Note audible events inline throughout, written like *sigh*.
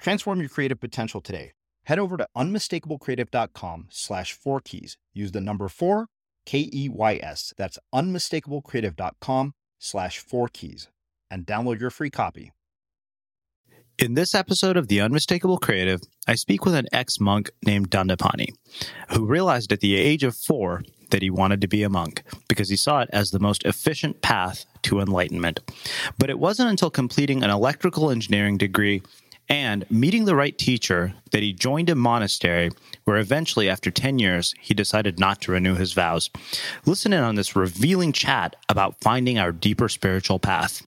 Transform your creative potential today. Head over to unmistakablecreative.com slash four keys. Use the number four, K E Y S. That's unmistakablecreative.com slash four keys and download your free copy. In this episode of The Unmistakable Creative, I speak with an ex monk named Dandapani, who realized at the age of four that he wanted to be a monk because he saw it as the most efficient path to enlightenment. But it wasn't until completing an electrical engineering degree and meeting the right teacher that he joined a monastery where eventually, after 10 years, he decided not to renew his vows. Listen in on this revealing chat about finding our deeper spiritual path.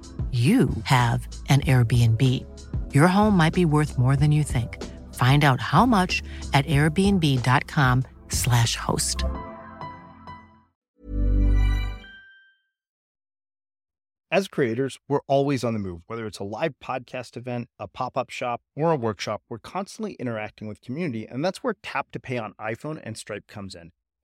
you have an Airbnb. Your home might be worth more than you think. Find out how much at airbnb.com/slash host. As creators, we're always on the move. Whether it's a live podcast event, a pop up shop, or a workshop, we're constantly interacting with community, and that's where Tap to Pay on iPhone and Stripe comes in.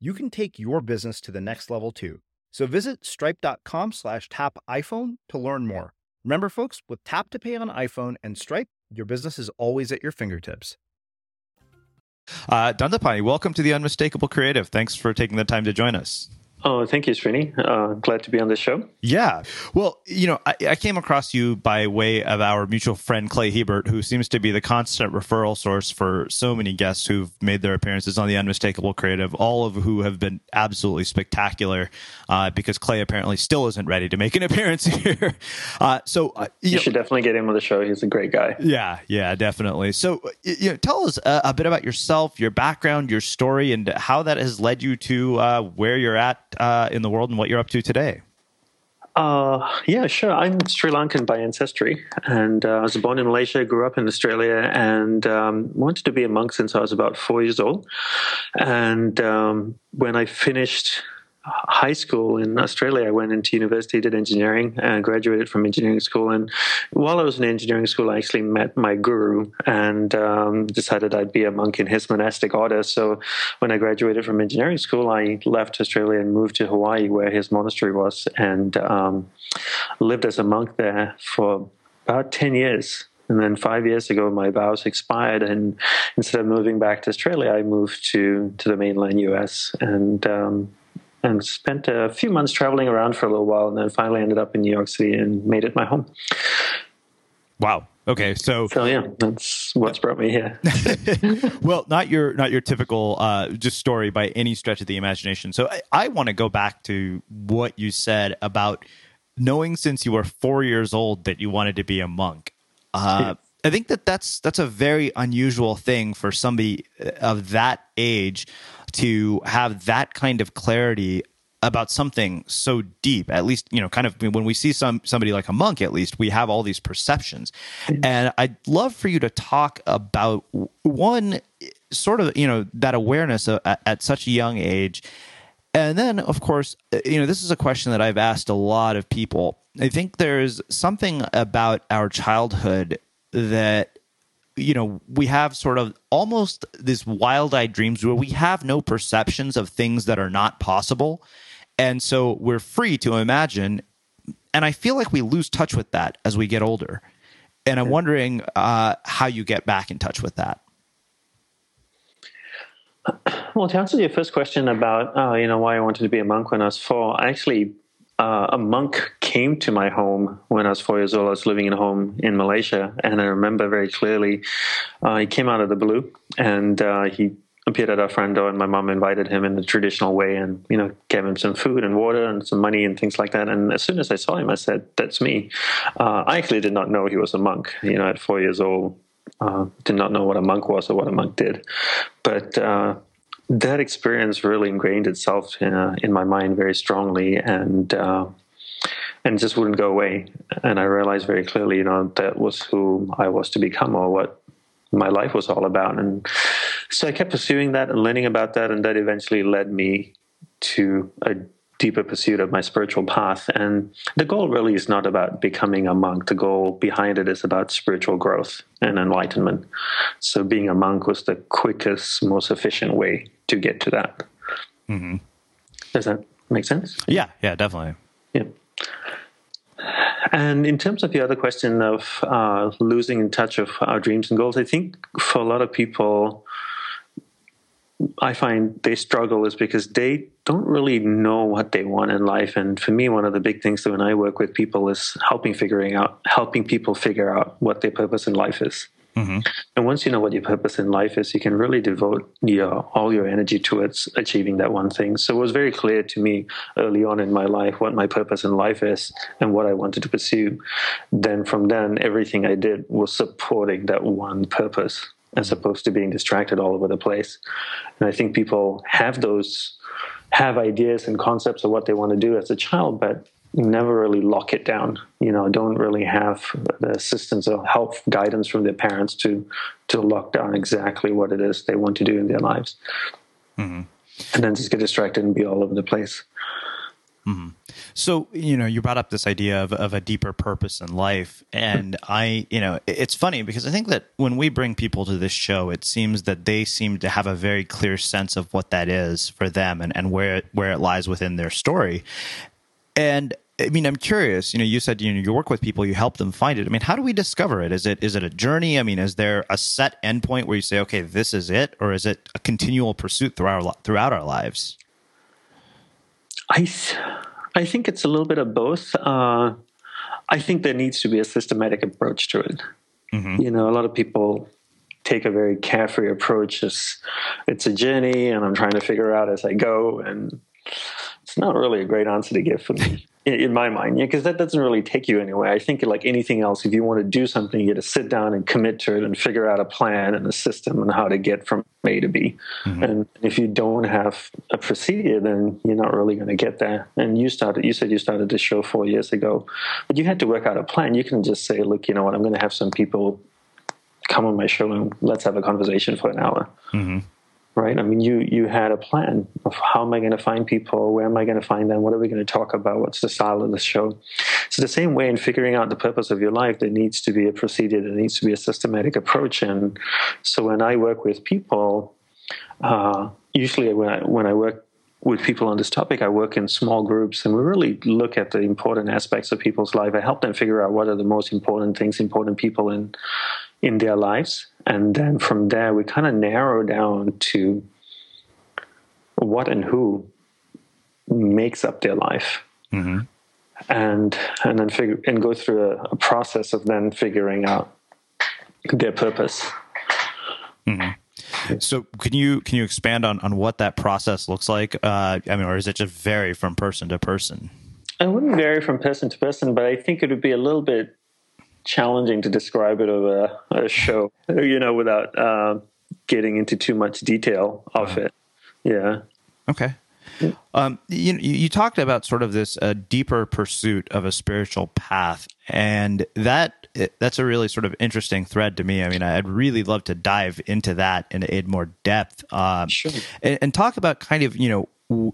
you can take your business to the next level too. So visit stripe.com slash tap iPhone to learn more. Remember, folks, with Tap to Pay on iPhone and Stripe, your business is always at your fingertips. Uh, Dandapani, welcome to the Unmistakable Creative. Thanks for taking the time to join us. Oh, thank you, Srini. Uh, glad to be on the show. Yeah. Well, you know, I, I, came across you by way of our mutual friend, Clay Hebert, who seems to be the constant referral source for so many guests who've made their appearances on the Unmistakable Creative, all of who have been absolutely spectacular uh, because Clay apparently still isn't ready to make an *laughs* appearance here. Uh, so uh, you, you know, should definitely get him on the show. He's a great guy. Yeah. Yeah, definitely. So, you know, tell us a, a bit about yourself, your background, your story, and how that has led you to uh, where you're at uh, in the world and what you're up to today. Uh, yeah, sure. I'm Sri Lankan by ancestry, and uh, I was born in Malaysia, grew up in Australia, and um, wanted to be a monk since I was about four years old. And um, when I finished high school in Australia, I went into university, did engineering, and graduated from engineering school. And while I was in engineering school, I actually met my guru and um, decided I'd be a monk in his monastic order. So when I graduated from engineering school, I left Australia and moved to Hawaii, where his monastery was, and um, lived as a monk there for about 10 years. And then five years ago, my vows expired, and instead of moving back to Australia, I moved to to the mainland U.S. and um, and spent a few months traveling around for a little while, and then finally ended up in New York City and made it my home. Wow. Okay, so so yeah, that's what's brought me here. *laughs* well, not your not your typical uh, just story by any stretch of the imagination. So I, I want to go back to what you said about knowing since you were four years old that you wanted to be a monk. Uh, I think that that's that's a very unusual thing for somebody of that age to have that kind of clarity about something so deep at least you know kind of when we see some somebody like a monk at least we have all these perceptions. Mm-hmm. And i'd love for you to talk about one sort of you know that awareness at, at such a young age. And then of course uh, you know this is a question that i've asked a lot of people. I think there's something about our childhood that you know, we have sort of almost this wild eyed dreams where we have no perceptions of things that are not possible. And so we're free to imagine. And I feel like we lose touch with that as we get older. And I'm wondering uh, how you get back in touch with that. Well, to answer your first question about, uh, you know, why I wanted to be a monk when I was four, I actually uh, a monk came to my home when I was four years old. I was living in a home in Malaysia, and I remember very clearly. Uh, he came out of the blue, and uh, he appeared at our front door, and my mom invited him in the traditional way, and you know, gave him some food and water and some money and things like that. And as soon as I saw him, I said, "That's me." Uh, I actually did not know he was a monk. You know, at four years old, uh, did not know what a monk was or what a monk did, but uh, that experience really ingrained itself in, uh, in my mind very strongly and uh, and just wouldn't go away and i realized very clearly you know that was who i was to become or what my life was all about and so i kept pursuing that and learning about that and that eventually led me to a deeper pursuit of my spiritual path. And the goal really is not about becoming a monk. The goal behind it is about spiritual growth and enlightenment. So being a monk was the quickest, most efficient way to get to that. Mm-hmm. Does that make sense? Yeah, yeah, definitely. Yeah. And in terms of the other question of uh, losing in touch of our dreams and goals, I think for a lot of people, I find they struggle is because they don't really know what they want in life. And for me, one of the big things that when I work with people is helping figuring out, helping people figure out what their purpose in life is. Mm-hmm. And once you know what your purpose in life is, you can really devote your all your energy towards achieving that one thing. So it was very clear to me early on in my life what my purpose in life is and what I wanted to pursue. Then from then, everything I did was supporting that one purpose as opposed to being distracted all over the place. And I think people have those have ideas and concepts of what they want to do as a child, but never really lock it down. You know, don't really have the assistance or help guidance from their parents to to lock down exactly what it is they want to do in their lives. Mm-hmm. and then just get distracted and be all over the place. Mm-hmm. So, you know, you brought up this idea of, of a deeper purpose in life. And I, you know, it's funny because I think that when we bring people to this show, it seems that they seem to have a very clear sense of what that is for them and, and where, where it lies within their story. And I mean, I'm curious. You know, you said you know you work with people, you help them find it. I mean, how do we discover it? Is it is it a journey? I mean, is there a set endpoint where you say, okay, this is it, or is it a continual pursuit throughout our, throughout our lives? I I think it's a little bit of both. Uh, I think there needs to be a systematic approach to it. Mm-hmm. You know, a lot of people take a very carefree approach. It's, it's a journey, and I'm trying to figure out as I go, and it's not really a great answer to give for me in my mind, yeah, because that doesn't really take you anywhere. I think, like anything else, if you want to do something, you got to sit down and commit to it and figure out a plan and a system and how to get from A to B. Mm-hmm. And if you don't have a procedure, then you're not really going to get there. And you started, you said you started this show four years ago, but you had to work out a plan. You can just say, look, you know what, I'm going to have some people come on my show and let's have a conversation for an hour. Mm-hmm right? I mean, you you had a plan of how am I going to find people, where am I going to find them, what are we going to talk about, what's the style of the show. So the same way in figuring out the purpose of your life, there needs to be a procedure, there needs to be a systematic approach. And so when I work with people, uh, usually when I, when I work with people on this topic, I work in small groups and we really look at the important aspects of people's life. I help them figure out what are the most important things, important people in in their lives. And then from there, we kind of narrow down to what and who makes up their life. Mm-hmm. And and then figure and go through a, a, process of then figuring out their purpose. Mm-hmm. So can you can you expand on, on what that process looks like? Uh, I mean, or is it just vary from person to person? It wouldn't vary from person to person, but I think it would be a little bit challenging to describe it of a show, *laughs* you know, without uh, getting into too much detail of it. Yeah. Okay. Um, you, you talked about sort of this uh, deeper pursuit of a spiritual path, and that that's a really sort of interesting thread to me. I mean, I'd really love to dive into that in, in more depth, um, sure. and, and talk about kind of you know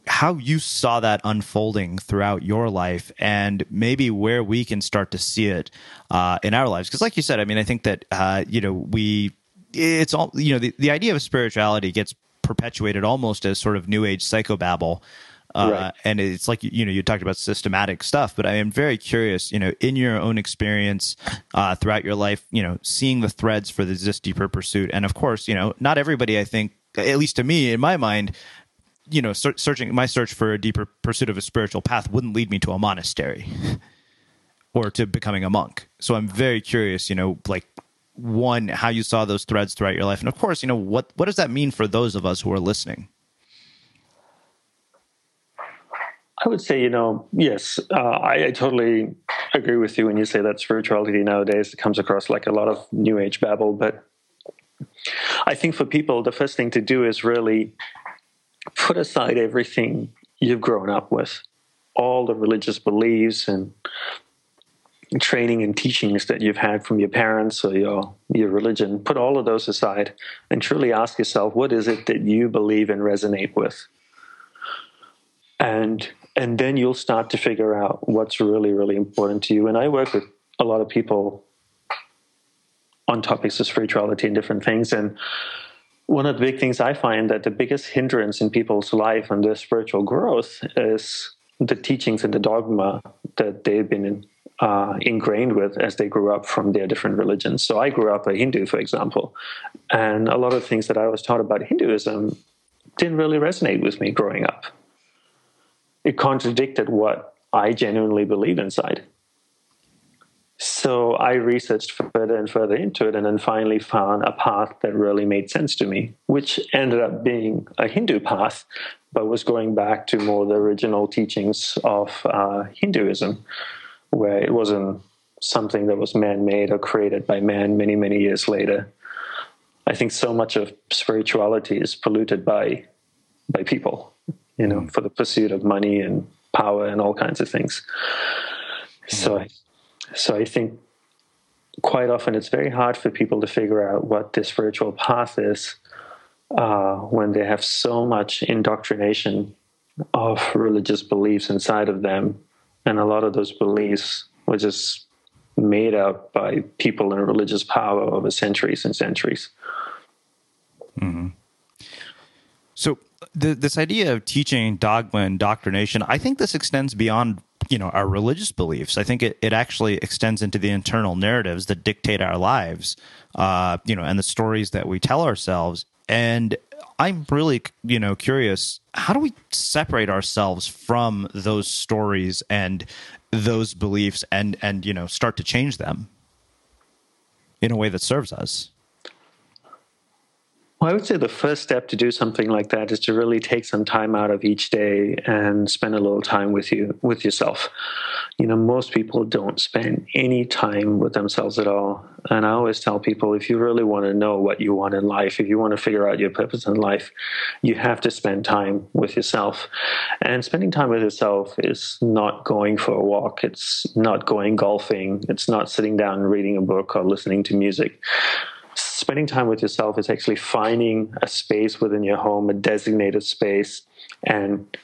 how you saw that unfolding throughout your life and maybe where we can start to see it uh, in our lives because like you said i mean i think that uh, you know we it's all you know the, the idea of spirituality gets perpetuated almost as sort of new age psychobabble uh, right. and it's like you know you talked about systematic stuff but i am very curious you know in your own experience uh, throughout your life you know seeing the threads for this deeper pursuit and of course you know not everybody i think at least to me in my mind you know, searching my search for a deeper pursuit of a spiritual path wouldn't lead me to a monastery *laughs* or to becoming a monk. So I'm very curious, you know, like one, how you saw those threads throughout your life, and of course, you know, what what does that mean for those of us who are listening? I would say, you know, yes, uh, I, I, totally agree with you when you say that spirituality nowadays comes across like a lot of new age babble. But I think for people, the first thing to do is really put aside everything you've grown up with, all the religious beliefs and training and teachings that you've had from your parents or your your religion put all of those aside and truly ask yourself what is it that you believe and resonate with? And and then you'll start to figure out what's really really important to you. And i work with a lot of people on topics of spirituality and different things. And one of the big things I find that the biggest hindrance in people's life and their spiritual growth is the teachings and the dogma that they've been uh, ingrained with as they grew up from their different religions. So I grew up a Hindu, for example, and a lot of things that I was taught about Hinduism didn't really resonate with me growing up. It contradicted what I genuinely believe inside. So I researched further and further into it and then finally found a path that really made sense to me, which ended up being a Hindu path, but was going back to more the original teachings of uh, Hinduism, where it wasn't something that was man made or created by man many, many years later. I think so much of spirituality is polluted by by people, you know, mm. for the pursuit of money and power and all kinds of things. So I so I think quite often it's very hard for people to figure out what this spiritual path is uh, when they have so much indoctrination of religious beliefs inside of them, and a lot of those beliefs were just made up by people in religious power over centuries and centuries. Mm-hmm. So, the, this idea of teaching dogma and indoctrination, I think this extends beyond you know our religious beliefs. I think it, it actually extends into the internal narratives that dictate our lives, uh, you know, and the stories that we tell ourselves. And I'm really, you know, curious. How do we separate ourselves from those stories and those beliefs, and and you know, start to change them in a way that serves us? Well, I would say the first step to do something like that is to really take some time out of each day and spend a little time with you with yourself. You know, most people don't spend any time with themselves at all. And I always tell people if you really want to know what you want in life, if you want to figure out your purpose in life, you have to spend time with yourself. And spending time with yourself is not going for a walk, it's not going golfing, it's not sitting down and reading a book or listening to music spending time with yourself is actually finding a space within your home, a designated space, and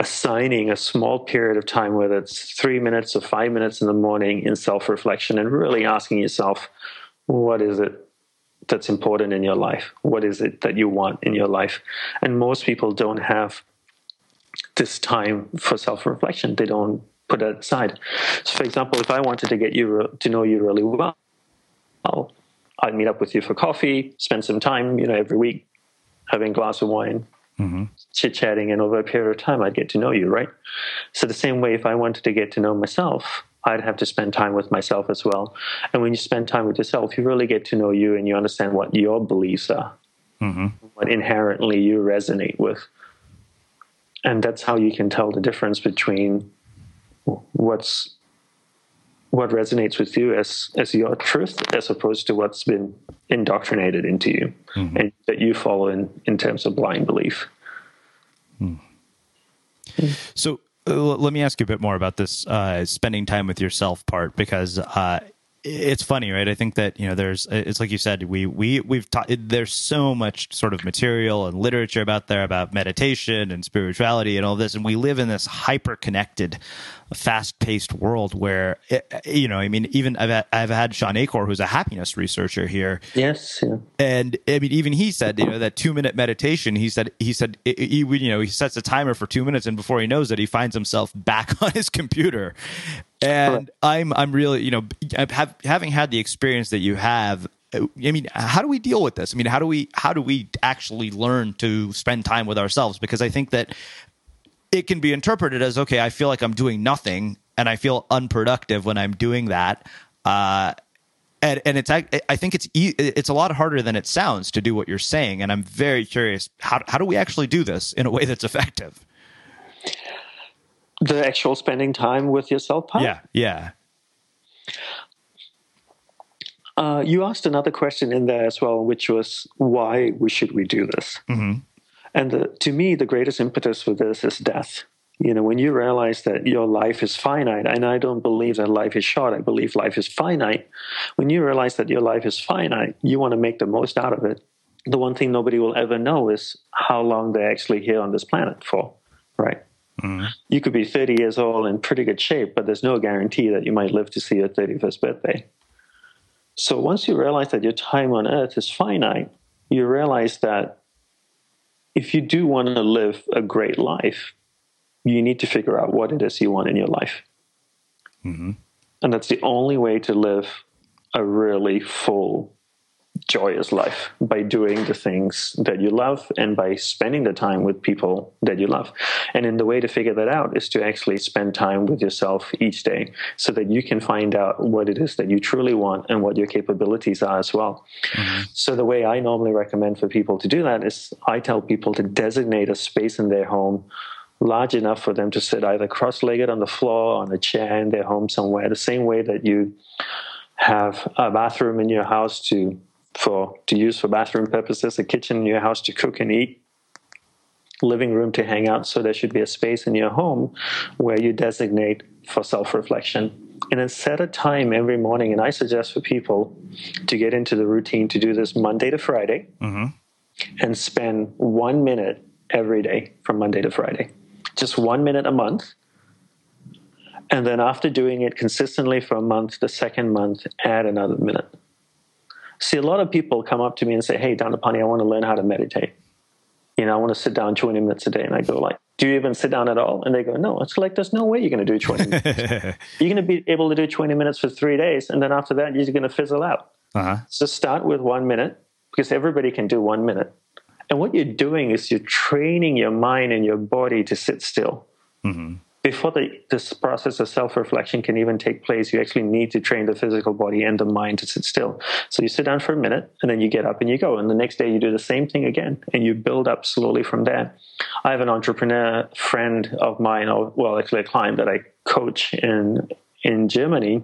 assigning a small period of time, whether it's three minutes or five minutes in the morning, in self reflection and really asking yourself, what is it that's important in your life? What is it that you want in your life? And most people don't have this time for self reflection, they don't put it aside. So, for example, if I wanted to get you to know you really well, I'd meet up with you for coffee, spend some time, you know, every week having a glass of wine, mm-hmm. chit chatting, and over a period of time, I'd get to know you, right? So, the same way, if I wanted to get to know myself, I'd have to spend time with myself as well. And when you spend time with yourself, you really get to know you and you understand what your beliefs are, mm-hmm. what inherently you resonate with. And that's how you can tell the difference between what's what resonates with you as as your truth as opposed to what's been indoctrinated into you mm-hmm. and that you follow in in terms of blind belief mm. so uh, let me ask you a bit more about this uh, spending time with yourself part because uh, it's funny, right? I think that you know, there's it's like you said, we we we've taught. There's so much sort of material and literature about there about meditation and spirituality and all this, and we live in this hyper connected, fast paced world where it, you know, I mean, even I've had, I've had Shawn Achor, who's a happiness researcher here. Yes, yeah. and I mean, even he said, you know, that two minute meditation. He said he said he, would, you know he sets a timer for two minutes, and before he knows it, he finds himself back *laughs* on his computer and I'm I'm really you know have, having had the experience that you have. I mean, how do we deal with this? I mean, how do we how do we actually learn to spend time with ourselves? Because I think that it can be interpreted as okay, I feel like I'm doing nothing and I feel unproductive when I'm doing that. Uh, and, and it's I, I think it's it's a lot harder than it sounds to do what you're saying, and I'm very curious how how do we actually do this in a way that's effective? The actual spending time with yourself part? Yeah, yeah. Uh, you asked another question in there as well, which was why we should we do this? Mm-hmm. And the, to me, the greatest impetus for this is death. You know, when you realize that your life is finite, and I don't believe that life is short, I believe life is finite. When you realize that your life is finite, you want to make the most out of it. The one thing nobody will ever know is how long they're actually here on this planet for, right? Mm-hmm. You could be 30 years old in pretty good shape, but there's no guarantee that you might live to see your 31st birthday. So once you realize that your time on earth is finite, you realize that if you do want to live a great life, you need to figure out what it is you want in your life. Mm-hmm. And that's the only way to live a really full, joyous life by doing the things that you love and by spending the time with people that you love. And in the way to figure that out is to actually spend time with yourself each day so that you can find out what it is that you truly want and what your capabilities are as well. Mm-hmm. So the way I normally recommend for people to do that is I tell people to designate a space in their home large enough for them to sit either cross-legged on the floor on a chair in their home somewhere the same way that you have a bathroom in your house to for to use for bathroom purposes, a kitchen in your house to cook and eat, living room to hang out. So there should be a space in your home where you designate for self-reflection. And then set a time every morning. And I suggest for people to get into the routine to do this Monday to Friday. Mm-hmm. and spend one minute every day from Monday to Friday. Just one minute a month. And then after doing it consistently for a month, the second month, add another minute. See, a lot of people come up to me and say, Hey, Dandapani, I want to learn how to meditate. You know, I want to sit down 20 minutes a day. And I go like, do you even sit down at all? And they go, no. It's like, there's no way you're going to do 20 minutes. *laughs* you're going to be able to do 20 minutes for three days. And then after that, you're going to fizzle out. Uh-huh. So start with one minute because everybody can do one minute. And what you're doing is you're training your mind and your body to sit still. Mm-hmm before the, this process of self-reflection can even take place, you actually need to train the physical body and the mind to sit still. So you sit down for a minute, and then you get up and you go. And the next day you do the same thing again, and you build up slowly from there. I have an entrepreneur friend of mine, or well, actually a client that I coach in in Germany,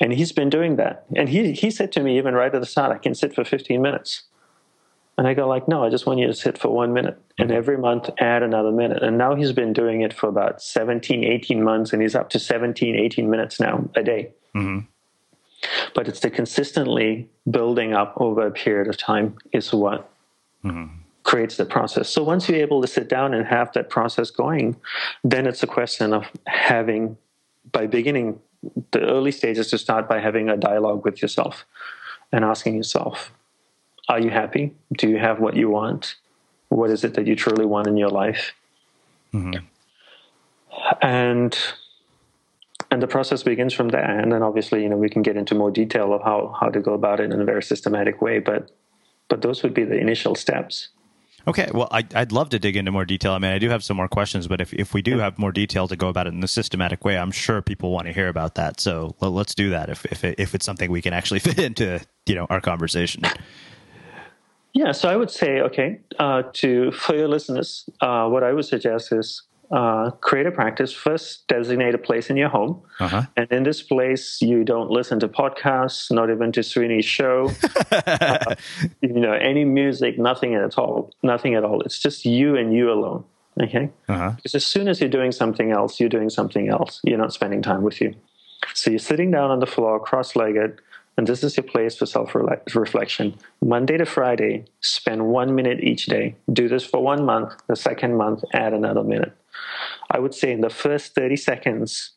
and he's been doing that. And he he said to me even right at the start, I can sit for 15 minutes. And I go like, no, I just want you to sit for one minute. And every month add another minute. And now he's been doing it for about 17, 18 months, and he's up to 17, 18 minutes now a day. Mm-hmm. But it's the consistently building up over a period of time is what mm-hmm. creates the process. So once you're able to sit down and have that process going, then it's a question of having, by beginning the early stages, to start by having a dialogue with yourself and asking yourself, are you happy? Do you have what you want? What is it that you truly want in your life? Mm-hmm. And and the process begins from there. And then obviously, you know, we can get into more detail of how how to go about it in a very systematic way. But but those would be the initial steps. Okay, well, I, would love to dig into more detail. I mean, I do have some more questions, but if, if we do have more detail to go about it in a systematic way, I'm sure people want to hear about that. So let, us do that if if, it, if it's something we can actually *laughs* fit into you know our conversation. Yeah, so I would say, okay, uh, to for your listeners, uh, what I would suggest is uh, create a practice. First, designate a place in your home, uh-huh. and in this place, you don't listen to podcasts, not even to Srini's show, *laughs* uh, you know, any music, nothing at all, nothing at all. It's just you and you alone. Okay, uh-huh. because as soon as you're doing something else, you're doing something else. You're not spending time with you. So you're sitting down on the floor, cross-legged and this is your place for self reflection. Monday to Friday, spend one minute each day. Do this for one month. The second month, add another minute. I would say in the first 30 seconds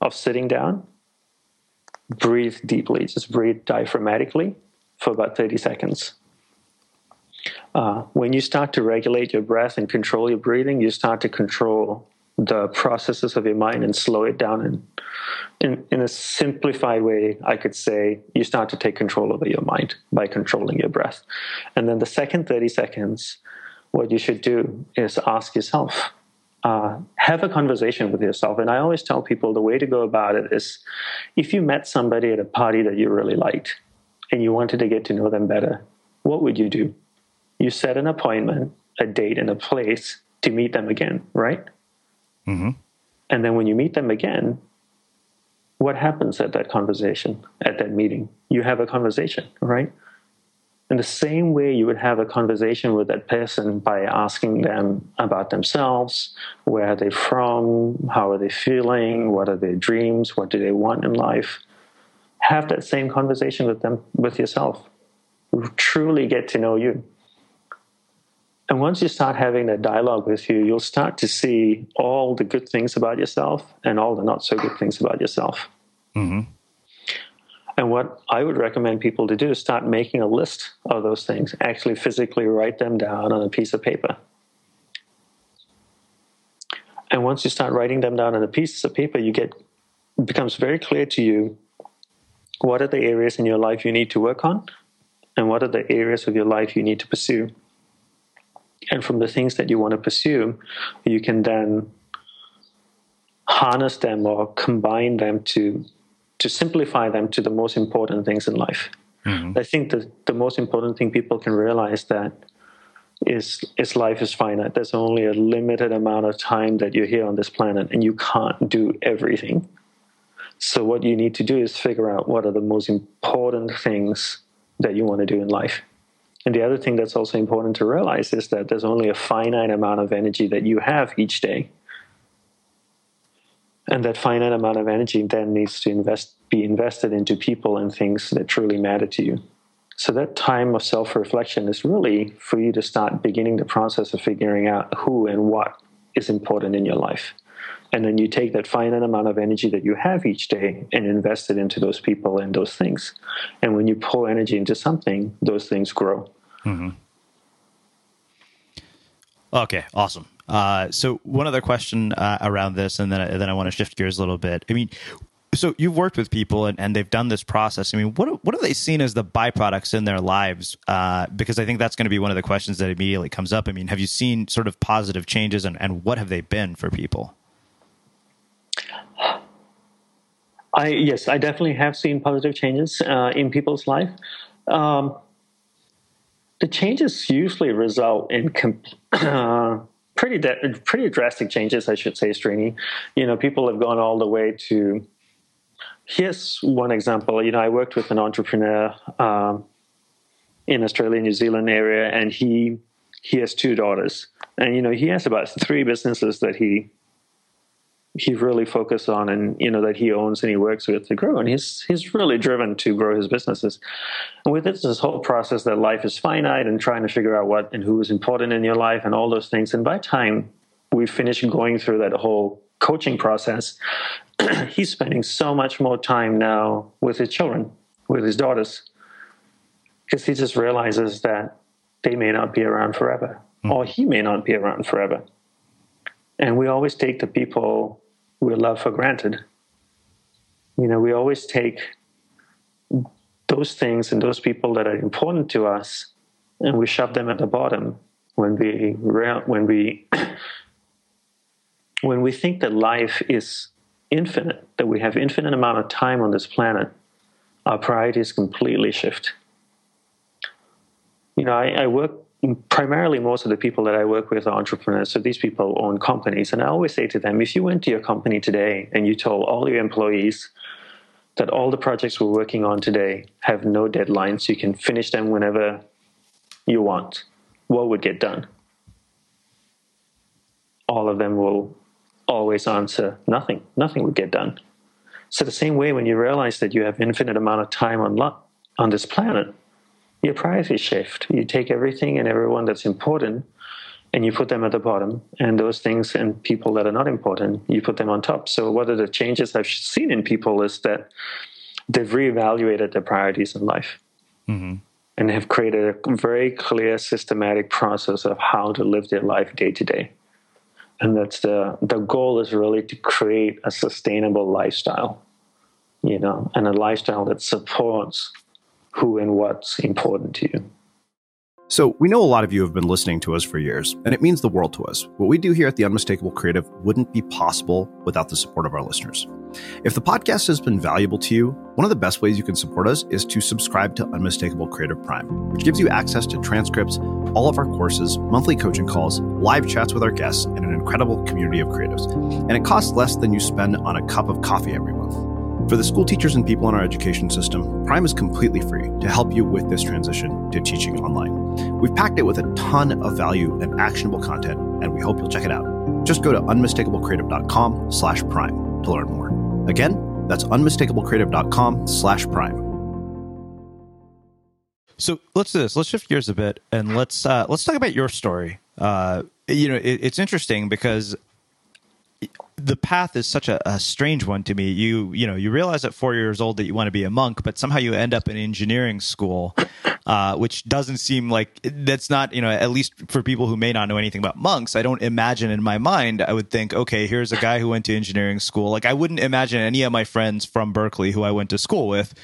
of sitting down, breathe deeply. Just breathe diaphragmatically for about 30 seconds. Uh, when you start to regulate your breath and control your breathing, you start to control the processes of your mind and slow it down. And in, in a simplified way, I could say you start to take control over your mind by controlling your breath. And then the second 30 seconds, what you should do is ask yourself, uh, have a conversation with yourself. And I always tell people the way to go about it is if you met somebody at a party that you really liked and you wanted to get to know them better, what would you do? You set an appointment, a date, and a place to meet them again, right? Mm-hmm. And then when you meet them again, what happens at that conversation, at that meeting? You have a conversation, right? In the same way you would have a conversation with that person by asking them about themselves, where are they from, how are they feeling, what are their dreams, what do they want in life. Have that same conversation with them, with yourself. Truly get to know you. And once you start having that dialogue with you, you'll start to see all the good things about yourself and all the not so good things about yourself. Mm-hmm. And what I would recommend people to do is start making a list of those things, actually physically write them down on a piece of paper. And once you start writing them down on a piece of paper, you get it becomes very clear to you what are the areas in your life you need to work on and what are the areas of your life you need to pursue. And from the things that you want to pursue, you can then harness them or combine them to to simplify them to the most important things in life. Mm-hmm. I think the, the most important thing people can realize that is is life is finite. There's only a limited amount of time that you're here on this planet, and you can't do everything. So what you need to do is figure out what are the most important things that you want to do in life. And the other thing that's also important to realize is that there's only a finite amount of energy that you have each day. And that finite amount of energy then needs to invest, be invested into people and things that truly matter to you. So that time of self-reflection is really for you to start beginning the process of figuring out who and what is important in your life. And then you take that finite amount of energy that you have each day and invest it into those people and those things. And when you pour energy into something, those things grow. Mm-hmm. Okay, awesome. Uh, so one other question uh, around this, and then then I want to shift gears a little bit. I mean, so you've worked with people and, and they've done this process. I mean, what what have they seen as the byproducts in their lives? Uh, because I think that's going to be one of the questions that immediately comes up. I mean, have you seen sort of positive changes, and, and what have they been for people? I yes, I definitely have seen positive changes uh, in people's life. Um, the changes usually result in comp- uh, pretty de- pretty drastic changes, I should say, Srini. You know, people have gone all the way to. Here's one example. You know, I worked with an entrepreneur um, in Australia, New Zealand area, and he he has two daughters, and you know, he has about three businesses that he he really focused on and you know that he owns and he works with to grow. And he's he's really driven to grow his businesses. And with this, this whole process that life is finite and trying to figure out what and who is important in your life and all those things. And by time we finish going through that whole coaching process *clears throat* he's spending so much more time now with his children with his daughters because he just realizes that they may not be around forever mm. or he may not be around forever. And we always take the people we love for granted. You know, we always take those things and those people that are important to us and we shove them at the bottom when we when we *clears throat* when we think that life is infinite that we have infinite amount of time on this planet our priorities completely shift you know i, I work primarily most of the people that I work with are entrepreneurs. So these people own companies. And I always say to them, if you went to your company today and you told all your employees that all the projects we're working on today have no deadlines, you can finish them whenever you want, what would get done? All of them will always answer nothing. Nothing would get done. So the same way when you realize that you have infinite amount of time on on this planet, your priorities shift. You take everything and everyone that's important and you put them at the bottom, and those things and people that are not important, you put them on top. So, what are the changes I've seen in people is that they've reevaluated their priorities in life mm-hmm. and have created a very clear, systematic process of how to live their life day to day. And that's the the goal is really to create a sustainable lifestyle, you know, and a lifestyle that supports who and what's important to you. So, we know a lot of you have been listening to us for years, and it means the world to us. What we do here at The Unmistakable Creative wouldn't be possible without the support of our listeners. If the podcast has been valuable to you, one of the best ways you can support us is to subscribe to Unmistakable Creative Prime, which gives you access to transcripts, all of our courses, monthly coaching calls, live chats with our guests, and an incredible community of creatives. And it costs less than you spend on a cup of coffee every month. For the school teachers and people in our education system, Prime is completely free to help you with this transition to teaching online. We've packed it with a ton of value and actionable content, and we hope you'll check it out. Just go to unmistakablecreative.com slash prime to learn more. Again, that's unmistakablecreative.com slash prime. So let's do this. Let's shift gears a bit and let's uh, let's talk about your story. Uh, you know, it, it's interesting because the path is such a, a, strange one to me. You you know you realize at four years old that you want to be a monk, but somehow you end up in engineering school, *coughs* uh, which doesn't seem like that's not you know at least for people who may not know anything about monks. I don't imagine in my mind I would think okay here's a guy who went to engineering school. Like I wouldn't imagine any of my friends from Berkeley who I went to school with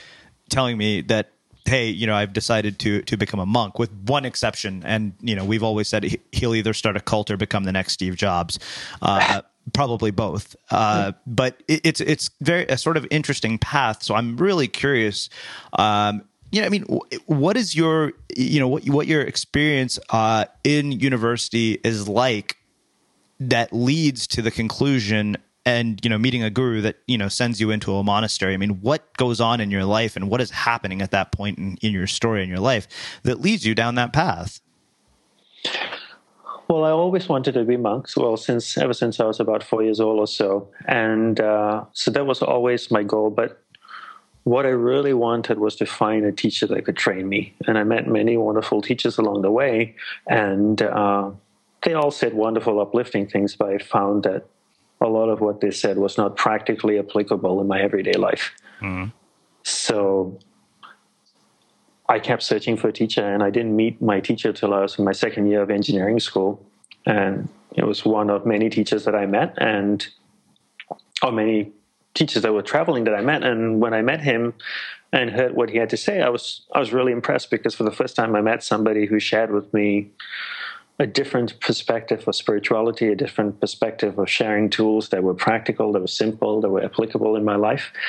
telling me that hey, you know, I've decided to to become a monk with one exception, and you know, we've always said he'll either start a cult or become the next Steve Jobs. Uh, *laughs* probably both. Uh, but it, it's it's very a sort of interesting path. So I'm really curious. Um, you know, I mean, what is your you know what what your experience uh, in university is like that leads to the conclusion and you know meeting a guru that you know sends you into a monastery i mean what goes on in your life and what is happening at that point in, in your story in your life that leads you down that path well, I always wanted to be monks. Well, since ever since I was about four years old or so, and uh, so that was always my goal. But what I really wanted was to find a teacher that could train me. And I met many wonderful teachers along the way, and uh, they all said wonderful, uplifting things, but I found that a lot of what they said was not practically applicable in my everyday life. Mm-hmm. So I kept searching for a teacher, and I didn't meet my teacher till I was in my second year of engineering school. And it was one of many teachers that I met, and or many teachers that were traveling that I met. And when I met him and heard what he had to say, I was I was really impressed because for the first time I met somebody who shared with me a different perspective of spirituality, a different perspective of sharing tools that were practical, that were simple, that were applicable in my life. *clears throat*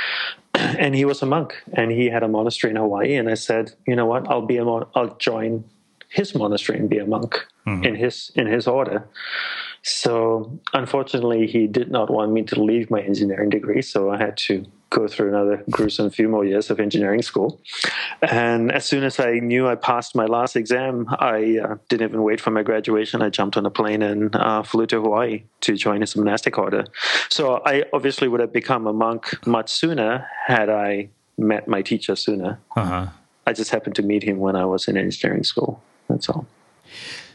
And he was a monk, and he had a monastery in Hawaii. And I said, you know what? I'll be a mon- I'll join his monastery and be a monk mm-hmm. in his in his order. So unfortunately, he did not want me to leave my engineering degree, so I had to go through another gruesome few more years of engineering school. And as soon as I knew I passed my last exam, I uh, didn't even wait for my graduation. I jumped on a plane and uh, flew to Hawaii to join his monastic order. So I obviously would have become a monk much sooner had I met my teacher sooner. Uh-huh. I just happened to meet him when I was in engineering school. That's all.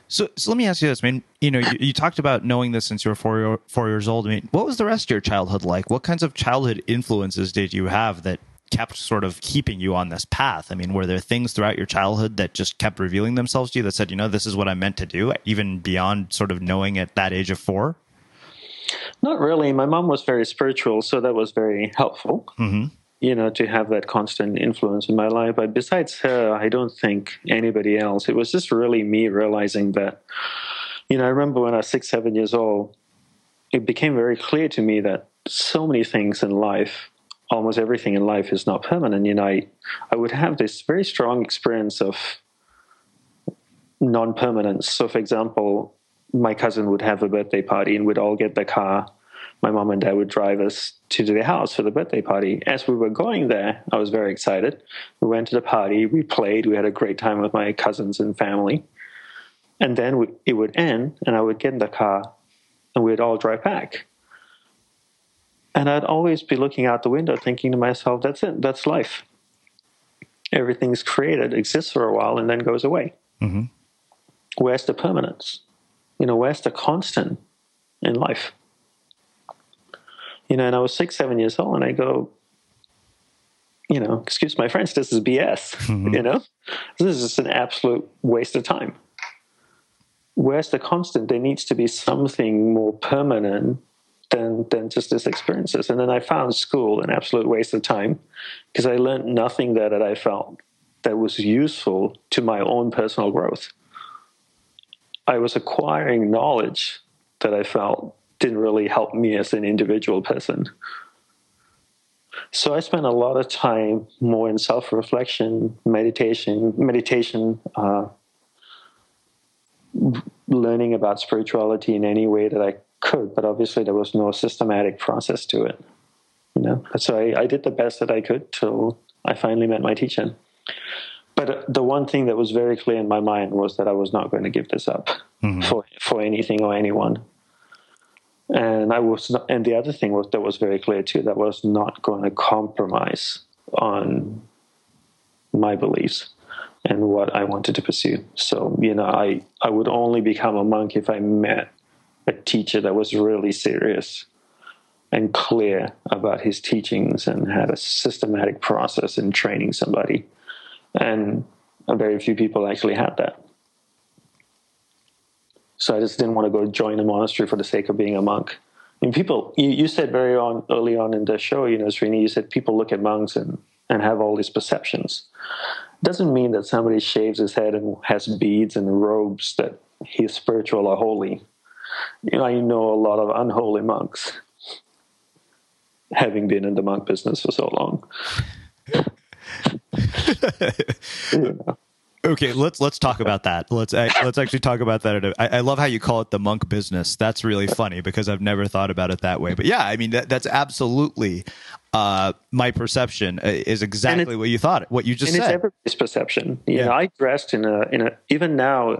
So, so let me ask you this. I mean, you know, you, you, talked about knowing this since you were four, four years old. I mean, what was the rest of your childhood like? What kinds of childhood influences did you have that kept sort of keeping you on this path? I mean, were there things throughout your childhood that just kept revealing themselves to you that said, you know, this is what I'm meant to do, even beyond sort of knowing at that age of four? Not really. My mom was very spiritual, so that was very helpful. Mm-hmm you know, to have that constant influence in my life. But besides her, I don't think anybody else. It was just really me realizing that, you know, I remember when I was six, seven years old, it became very clear to me that so many things in life, almost everything in life is not permanent. You know, I, I would have this very strong experience of non permanence. So, for example, my cousin would have a birthday party and we'd all get the car my mom and dad would drive us to the house for the birthday party. As we were going there, I was very excited. We went to the party, we played, we had a great time with my cousins and family. And then we, it would end, and I would get in the car, and we'd all drive back. And I'd always be looking out the window thinking to myself, that's it, that's life. Everything's created, exists for a while, and then goes away. Mm-hmm. Where's the permanence? You know, where's the constant in life? You know, and I was six, seven years old, and I go, you know, excuse my French, this is BS. Mm-hmm. You know, this is just an absolute waste of time. Where's the constant? There needs to be something more permanent than than just these experiences. And then I found school an absolute waste of time because I learned nothing there that I felt that was useful to my own personal growth. I was acquiring knowledge that I felt didn't really help me as an individual person. So I spent a lot of time more in self-reflection, meditation, meditation, uh, learning about spirituality in any way that I could. But obviously, there was no systematic process to it. You know, so I, I did the best that I could till I finally met my teacher. But the one thing that was very clear in my mind was that I was not going to give this up mm-hmm. for for anything or anyone and I was, not, and the other thing was that was very clear too. That was not going to compromise on my beliefs and what I wanted to pursue. So you know, I I would only become a monk if I met a teacher that was really serious and clear about his teachings and had a systematic process in training somebody. And very few people actually had that. So I just didn't want to go join a monastery for the sake of being a monk. And people, you, you said very on early on in the show, you know, Srini, you said people look at monks and, and have all these perceptions. Doesn't mean that somebody shaves his head and has beads and robes that he's spiritual or holy. You know, I know a lot of unholy monks, having been in the monk business for so long. *laughs* you know. Okay, let's let's talk about that. Let's let's actually talk about that. I, I love how you call it the monk business. That's really funny because I've never thought about it that way. But yeah, I mean that, that's absolutely uh, my perception uh, is exactly what you thought. What you just and said. It's everybody's perception. You yeah. know, I dressed in a in a even now.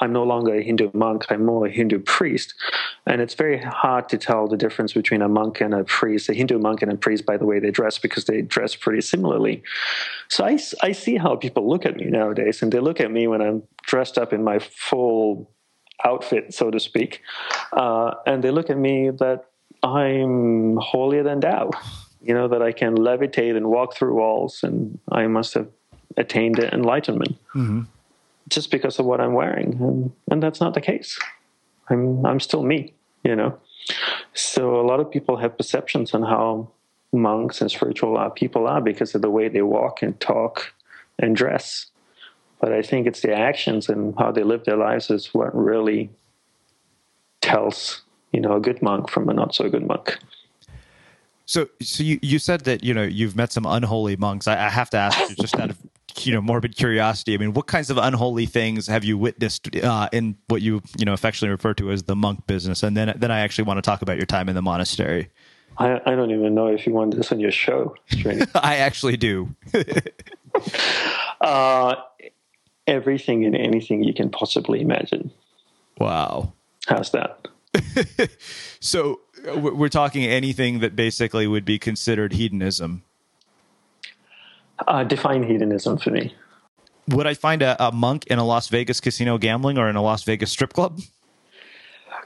I'm no longer a Hindu monk, I'm more a Hindu priest. And it's very hard to tell the difference between a monk and a priest. A Hindu monk and a priest, by the way, they dress because they dress pretty similarly. So I, I see how people look at me nowadays, and they look at me when I'm dressed up in my full outfit, so to speak, uh, and they look at me that I'm holier than thou. You know, that I can levitate and walk through walls, and I must have attained enlightenment. Mm-hmm just because of what I'm wearing, and, and that's not the case. I'm I'm still me, you know. So a lot of people have perceptions on how monks and spiritual uh, people are because of the way they walk and talk and dress. But I think it's the actions and how they live their lives is what really tells, you know, a good monk from a not so good monk. So, so you, you said that you know you've met some unholy monks. I, I have to ask you, just out of you know morbid curiosity. I mean, what kinds of unholy things have you witnessed uh, in what you you know affectionately refer to as the monk business? And then then I actually want to talk about your time in the monastery. I, I don't even know if you want this on your show. *laughs* I actually do. *laughs* uh, everything and anything you can possibly imagine. Wow. How's that? *laughs* so we're talking anything that basically would be considered hedonism. Uh, define hedonism for me. Would I find a, a monk in a Las Vegas casino gambling or in a Las Vegas strip club?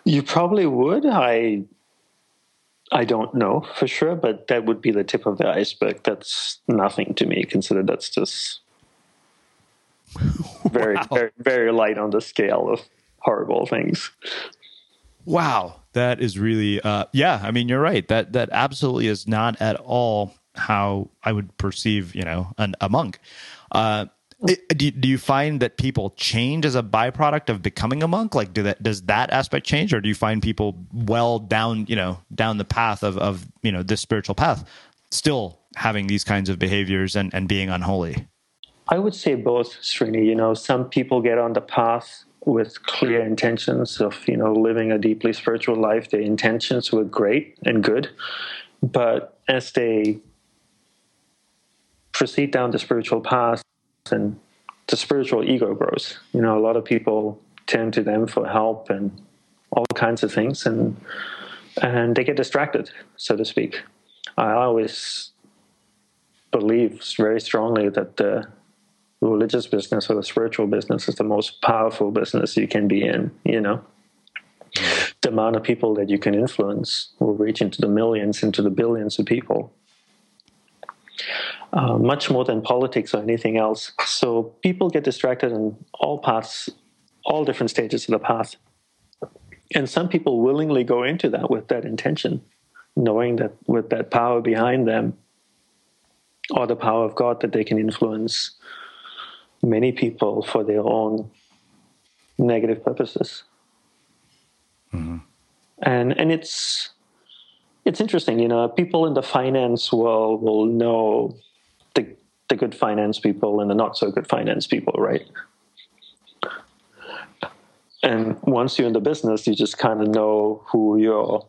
You probably would. I I don't know for sure, but that would be the tip of the iceberg. That's nothing to me. Consider that's just *laughs* very, wow. very, very light on the scale of horrible things. Wow, that is really, uh, yeah. I mean, you're right. That that absolutely is not at all how I would perceive, you know, an, a monk. Uh, do, do you find that people change as a byproduct of becoming a monk? Like, do that does that aspect change, or do you find people well down, you know, down the path of of you know this spiritual path, still having these kinds of behaviors and and being unholy? I would say both, Srini. You know, some people get on the path with clear intentions of you know living a deeply spiritual life. Their intentions were great and good, but as they proceed down the spiritual path and the spiritual ego grows. You know, a lot of people turn to them for help and all kinds of things and and they get distracted, so to speak. I always believe very strongly that the religious business or the spiritual business is the most powerful business you can be in, you know. The amount of people that you can influence will reach into the millions, into the billions of people uh, much more than politics or anything else. So people get distracted in all paths, all different stages of the path. And some people willingly go into that with that intention, knowing that with that power behind them, or the power of God, that they can influence many people for their own negative purposes. Mm-hmm. And and it's it's interesting, you know, people in the finance world will know the the good finance people and the not so good finance people, right? And once you're in the business, you just kind of know who your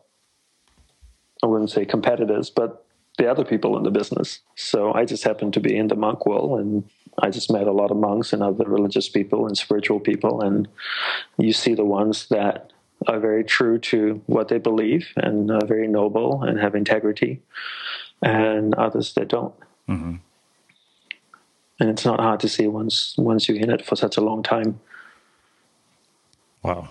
I wouldn't say competitors, but the other people in the business. So I just happened to be in the monk world and I just met a lot of monks and other religious people and spiritual people and you see the ones that are very true to what they believe and are very noble and have integrity, and others that don't. Mm-hmm. And it's not hard to see once once you're in it for such a long time. Wow.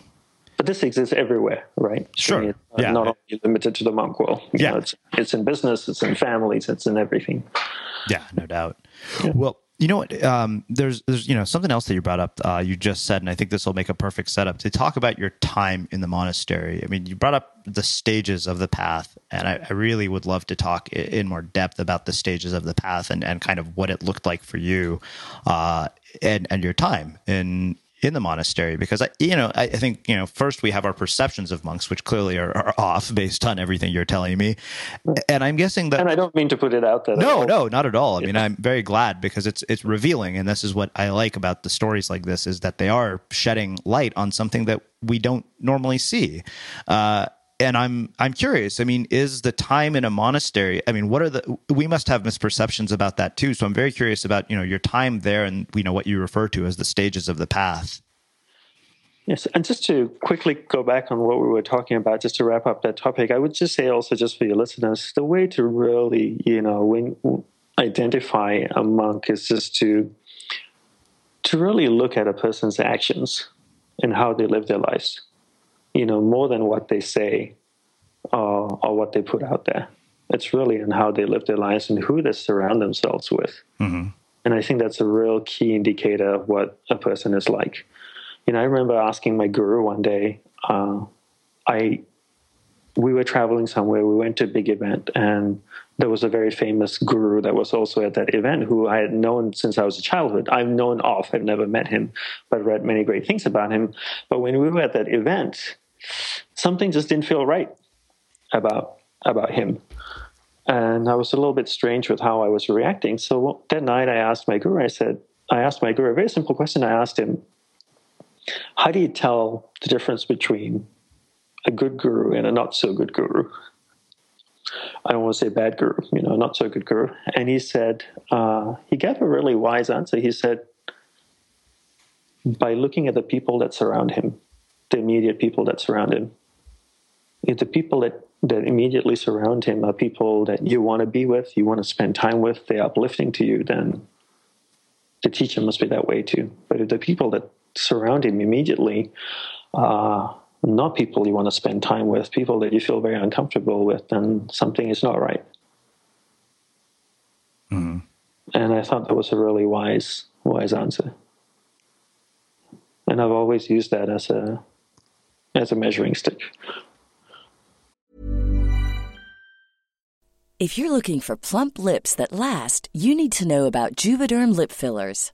But this exists everywhere, right? Sure. I mean, yeah. Not only limited to the monk world. You yeah. Know, it's, it's in business, it's in families, it's in everything. Yeah, no doubt. Yeah. Well, you know what? Um, there's there's you know something else that you brought up. Uh, you just said, and I think this will make a perfect setup to talk about your time in the monastery. I mean, you brought up the stages of the path, and I, I really would love to talk in more depth about the stages of the path and, and kind of what it looked like for you, uh, and and your time in in the monastery because I, you know, I, I, think you know, first we have our perceptions of monks, which clearly are, are, off based on everything you're telling me, and I'm guessing that. And I don't mean to put it out there. No, no, not at all. I mean, I'm very glad because it's it's revealing, and this is what I like about the stories like this is that they are shedding light on something that we don't normally see. Uh, and I'm I'm curious. I mean, is the time in a monastery? I mean, what are the? We must have misperceptions about that too. So I'm very curious about you know your time there and you know what you refer to as the stages of the path. Yes, and just to quickly go back on what we were talking about, just to wrap up that topic, I would just say also, just for your listeners, the way to really, you know, when, identify a monk is just to to really look at a person's actions and how they live their lives. You know, more than what they say or, or what they put out there. It's really in how they live their lives and who they surround themselves with. Mm-hmm. And I think that's a real key indicator of what a person is like you know, I remember asking my guru one day. Uh, I we were traveling somewhere. We went to a big event, and there was a very famous guru that was also at that event who I had known since I was a childhood. I've known of, I've never met him, but read many great things about him. But when we were at that event, something just didn't feel right about about him. And I was a little bit strange with how I was reacting. So that night I asked my guru, I said, I asked my guru a very simple question. I asked him, how do you tell the difference between a good guru and a not so good guru? I don't want to say bad guru, you know, not so good guru. And he said, uh, he gave a really wise answer. He said, by looking at the people that surround him, the immediate people that surround him, if the people that, that immediately surround him are people that you want to be with, you want to spend time with, they're uplifting to you, then the teacher must be that way too. But if the people that surround him immediately are not people you want to spend time with, people that you feel very uncomfortable with, then something is not right. Mm-hmm. And I thought that was a really wise, wise answer. And I've always used that as a as a measuring stick. If you're looking for plump lips that last, you need to know about Juvederm lip fillers.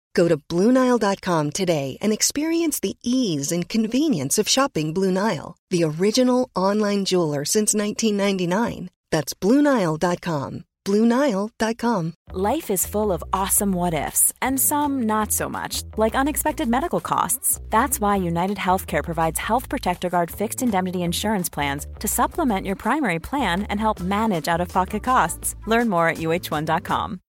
Go to Bluenile.com today and experience the ease and convenience of shopping Blue Nile, the original online jeweler since 1999. That's Bluenile.com. Bluenile.com. Life is full of awesome what ifs and some not so much, like unexpected medical costs. That's why United Healthcare provides Health Protector Guard fixed indemnity insurance plans to supplement your primary plan and help manage out of pocket costs. Learn more at Uh1.com.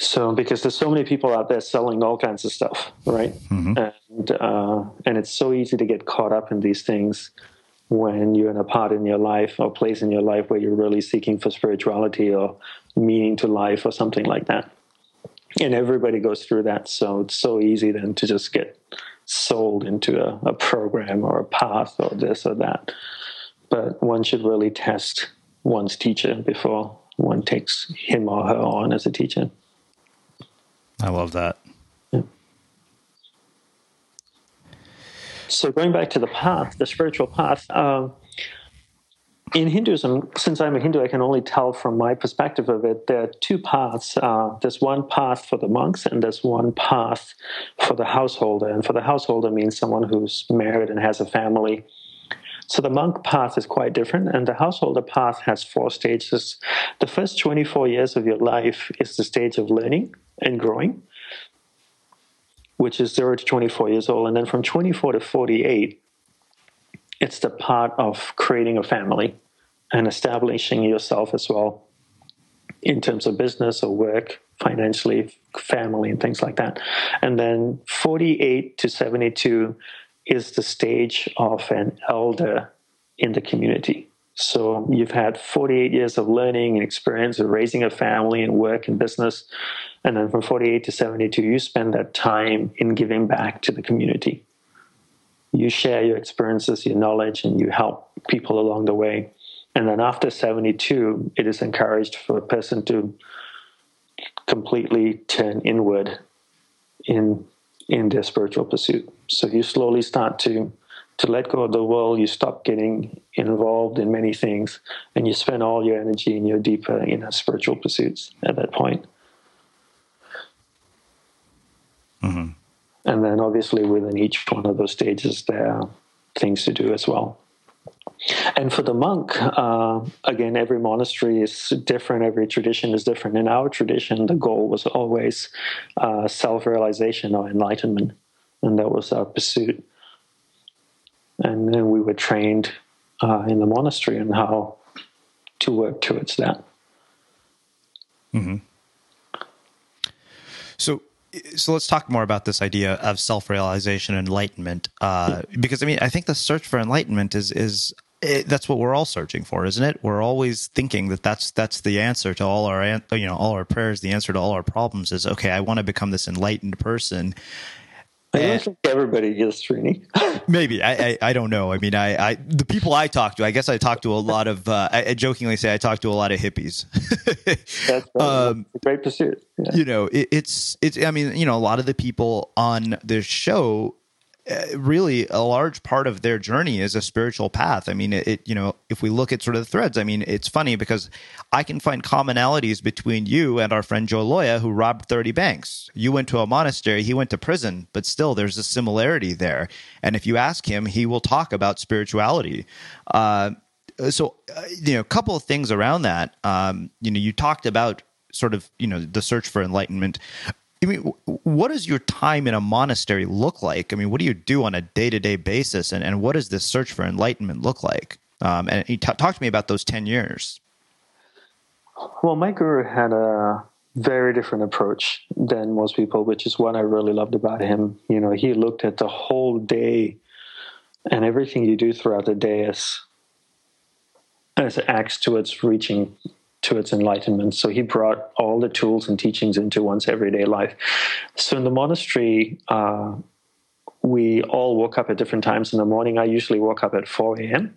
So, because there's so many people out there selling all kinds of stuff, right? Mm-hmm. And uh, and it's so easy to get caught up in these things when you're in a part in your life or place in your life where you're really seeking for spirituality or meaning to life or something like that. And everybody goes through that, so it's so easy then to just get sold into a, a program or a path or this or that. But one should really test one's teacher before one takes him or her on as a teacher. I love that. Yeah. So going back to the path, the spiritual path. Um, in Hinduism, since I'm a Hindu, I can only tell from my perspective of it. There are two paths. Uh, there's one path for the monks, and there's one path for the householder. And for the householder means someone who's married and has a family. So the monk path is quite different, and the householder path has four stages. The first 24 years of your life is the stage of learning and growing, which is 0 to 24 years old. And then from 24 to 48, it's the part of creating a family and establishing yourself as well in terms of business or work, financially, family, and things like that. And then 48 to 72 is the stage of an elder in the community. So you've had 48 years of learning and experience of raising a family and work and business. And then from 48 to 72, you spend that time in giving back to the community. You share your experiences, your knowledge, and you help people along the way. And then after 72, it is encouraged for a person to completely turn inward in in their spiritual pursuit. So you slowly start to to let go of the world. You stop getting involved in many things, and you spend all your energy in your deeper inner spiritual pursuits at that point. Mm-hmm. And then, obviously, within each one of those stages, there are things to do as well. And for the monk, uh, again, every monastery is different, every tradition is different. In our tradition, the goal was always uh, self realization or enlightenment, and that was our pursuit. And then we were trained uh, in the monastery on how to work towards that. Mm-hmm. So, so let's talk more about this idea of self-realization and enlightenment uh, because i mean i think the search for enlightenment is is it, that's what we're all searching for isn't it we're always thinking that that's that's the answer to all our you know all our prayers the answer to all our problems is okay i want to become this enlightened person I don't think everybody is Srini. *laughs* maybe I, I, I don't know. I mean, I, I the people I talk to, I guess I talk to a lot of. Uh, I, jokingly say I talk to a lot of hippies. *laughs* That's um, a great pursuit. Yeah. You know, it, it's it's. I mean, you know, a lot of the people on this show really a large part of their journey is a spiritual path. I mean, it, it, you know, if we look at sort of the threads, I mean, it's funny because I can find commonalities between you and our friend Joe Loya, who robbed 30 banks. You went to a monastery, he went to prison, but still there's a similarity there. And if you ask him, he will talk about spirituality. Uh, so, uh, you know, a couple of things around that. Um, you know, you talked about sort of, you know, the search for enlightenment. I mean, what does your time in a monastery look like? I mean, what do you do on a day to day basis, and, and what does this search for enlightenment look like? Um, and t- talk to me about those ten years. Well, my guru had a very different approach than most people, which is what I really loved about him. You know, he looked at the whole day and everything you do throughout the day as as acts towards reaching to its enlightenment. So he brought all the tools and teachings into one's everyday life. So in the monastery, uh, we all woke up at different times in the morning. I usually woke up at 4 a.m.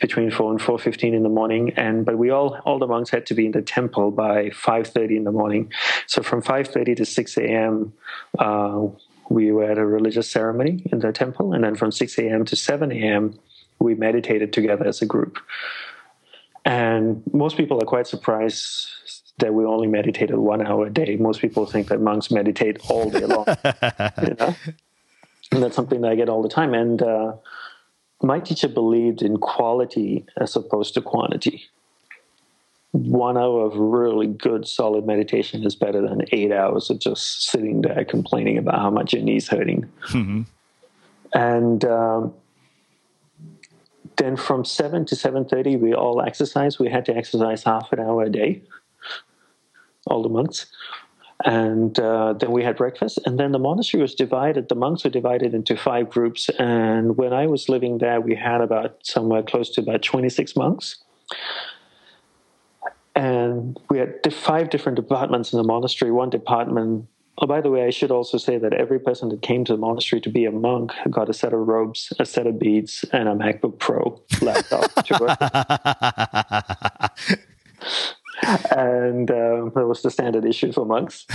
between 4 and 4.15 in the morning. And but we all all the monks had to be in the temple by 5.30 in the morning. So from 5.30 to 6 a.m. Uh, we were at a religious ceremony in the temple. And then from 6 a.m. to 7 a.m., we meditated together as a group. And most people are quite surprised that we only meditated one hour a day. Most people think that monks meditate all day long. *laughs* you know? And that's something that I get all the time. And uh, my teacher believed in quality as opposed to quantity. One hour of really good, solid meditation is better than eight hours of just sitting there complaining about how much your knee's hurting. Mm-hmm. And um, then from seven to seven thirty, we all exercise. We had to exercise half an hour a day, all the monks, and uh, then we had breakfast. And then the monastery was divided. The monks were divided into five groups. And when I was living there, we had about somewhere close to about twenty six monks. And we had five different departments in the monastery. One department Oh, by the way, I should also say that every person that came to the monastery to be a monk got a set of robes, a set of beads, and a MacBook Pro laptop *laughs* and um, that was the standard issue for monks.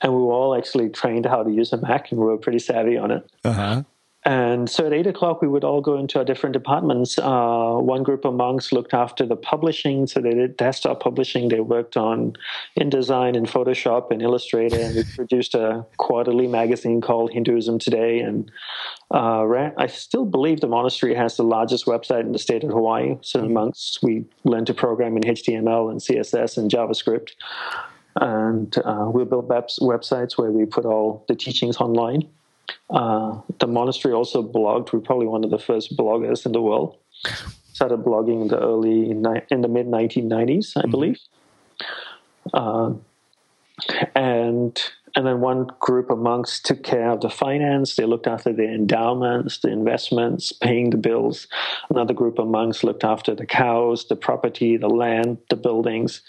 And we were all actually trained how to use a Mac, and we were pretty savvy on it. Uh-huh. And so at eight o'clock, we would all go into our different departments. Uh, one group of monks looked after the publishing, so they did desktop publishing. They worked on InDesign and Photoshop and Illustrator, and we produced a quarterly magazine called Hinduism Today. And uh, I still believe the monastery has the largest website in the state of Hawaii. So monks, we learned to program in HTML and CSS and JavaScript. And uh, we built websites where we put all the teachings online. Uh, the monastery also blogged. We're probably one of the first bloggers in the world. Started blogging in the early in the mid 1990s, I mm-hmm. believe. Uh, and and then one group of monks took care of the finance. They looked after the endowments, the investments, paying the bills. Another group of monks looked after the cows, the property, the land, the buildings.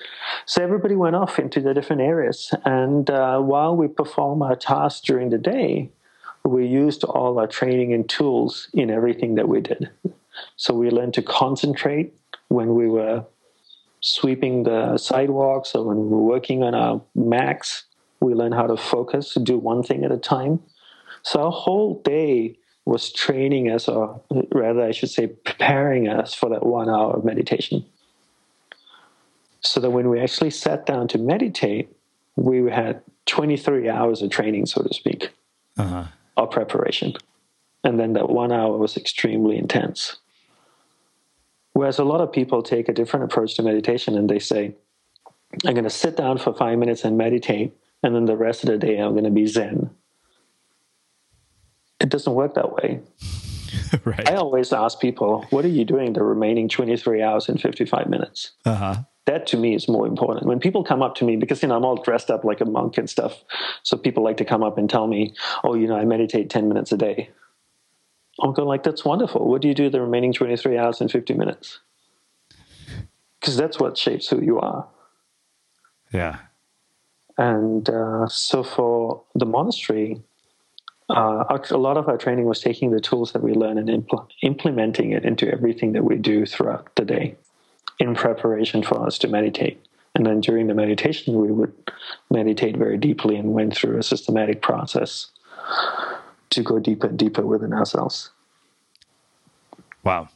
So everybody went off into the different areas. And uh, while we perform our tasks during the day, we used all our training and tools in everything that we did. So we learned to concentrate when we were sweeping the sidewalks or when we were working on our Macs. We learned how to focus, do one thing at a time. So our whole day was training us, or rather, I should say, preparing us for that one hour of meditation. So that when we actually sat down to meditate, we had 23 hours of training, so to speak. Uh-huh our preparation. And then that one hour was extremely intense. Whereas a lot of people take a different approach to meditation and they say, I'm going to sit down for five minutes and meditate, and then the rest of the day I'm going to be Zen. It doesn't work that way. *laughs* right. I always ask people, what are you doing the remaining 23 hours and 55 minutes? Uh-huh that to me is more important. When people come up to me, because you know I'm all dressed up like a monk and stuff, so people like to come up and tell me, "Oh, you know, I meditate ten minutes a day." I'll go like, "That's wonderful. What do you do the remaining twenty three hours and fifty minutes?" Because that's what shapes who you are. Yeah. And uh, so for the monastery, uh, a lot of our training was taking the tools that we learn and impl- implementing it into everything that we do throughout the day in preparation for us to meditate. And then during the meditation, we would meditate very deeply and went through a systematic process to go deeper and deeper within ourselves. Wow.